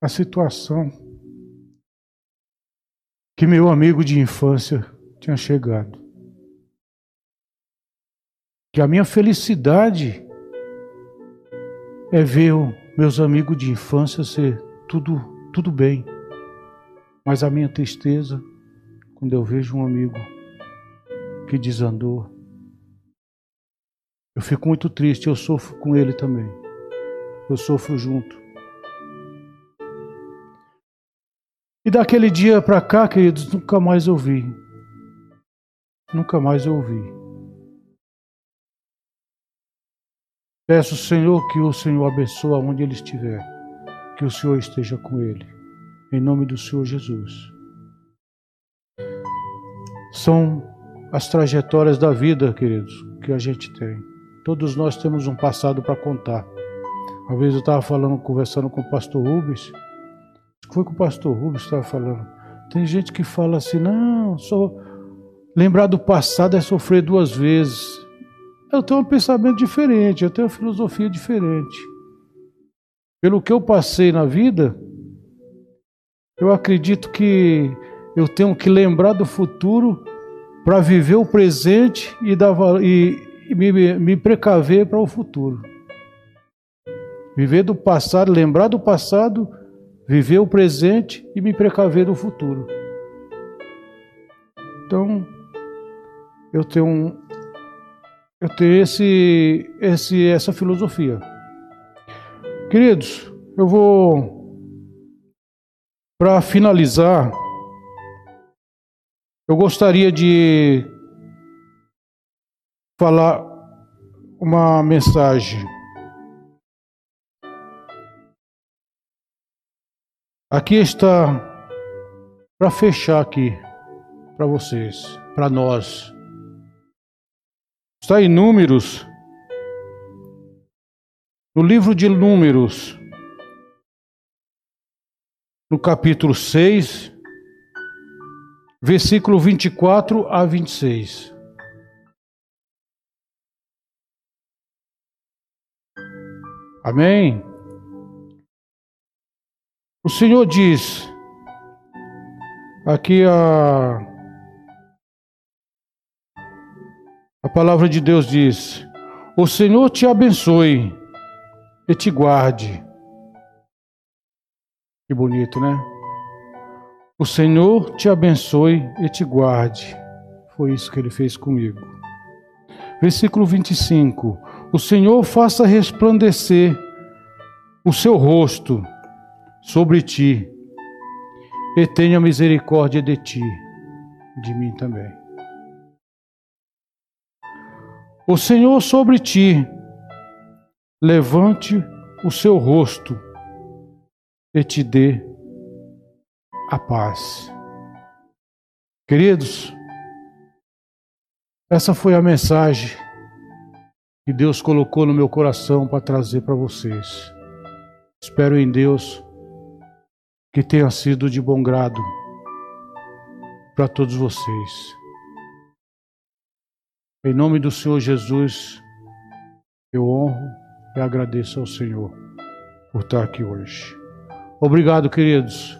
a situação que meu amigo de infância tinha chegado. Que a minha felicidade é ver meus amigos de infância ser tudo, tudo bem. Mas a minha tristeza, quando eu vejo um amigo que desandou, eu fico muito triste, eu sofro com ele também. Eu sofro junto. E daquele dia para cá, queridos, nunca mais eu vi. Nunca mais ouvi. Peço, Senhor, que o Senhor abençoe onde ele estiver, que o Senhor esteja com ele, em nome do Senhor Jesus. São as trajetórias da vida, queridos, que a gente tem. Todos nós temos um passado para contar. Uma vez eu estava falando, conversando com o pastor Rubens, foi com o pastor Rubens que estava falando. Tem gente que fala assim, não, só lembrar do passado é sofrer duas vezes. Eu tenho um pensamento diferente, eu tenho uma filosofia diferente. Pelo que eu passei na vida, eu acredito que eu tenho que lembrar do futuro para viver o presente e, dar, e, me, me precaver para o futuro. Viver do passado, lembrar do passado, viver o presente e me precaver do futuro. Então, eu tenho um, eu tenho esse, esse, essa filosofia. Queridos, eu vou, para finalizar, eu gostaria de falar uma mensagem. Aqui está para fechar aqui para vocês, para nós. Está em Números, no livro de Números, no capítulo 6, versículo 24 a 26. Amém? O Senhor diz, aqui a, a palavra de Deus diz: O Senhor te abençoe e te guarde. Que bonito, né? O Senhor te abençoe e te guarde. Foi isso que ele fez comigo. Versículo 25: O Senhor faça resplandecer o seu rosto sobre ti e tenha misericórdia de ti, de mim também. O Senhor sobre ti levante o seu rosto e te dê a paz. Queridos, essa foi a mensagem que Deus colocou no meu coração para trazer para vocês. Espero em Deus que tenha sido de bom grado para todos vocês. Em nome do Senhor Jesus, eu honro e agradeço ao Senhor por estar aqui hoje. Obrigado, queridos.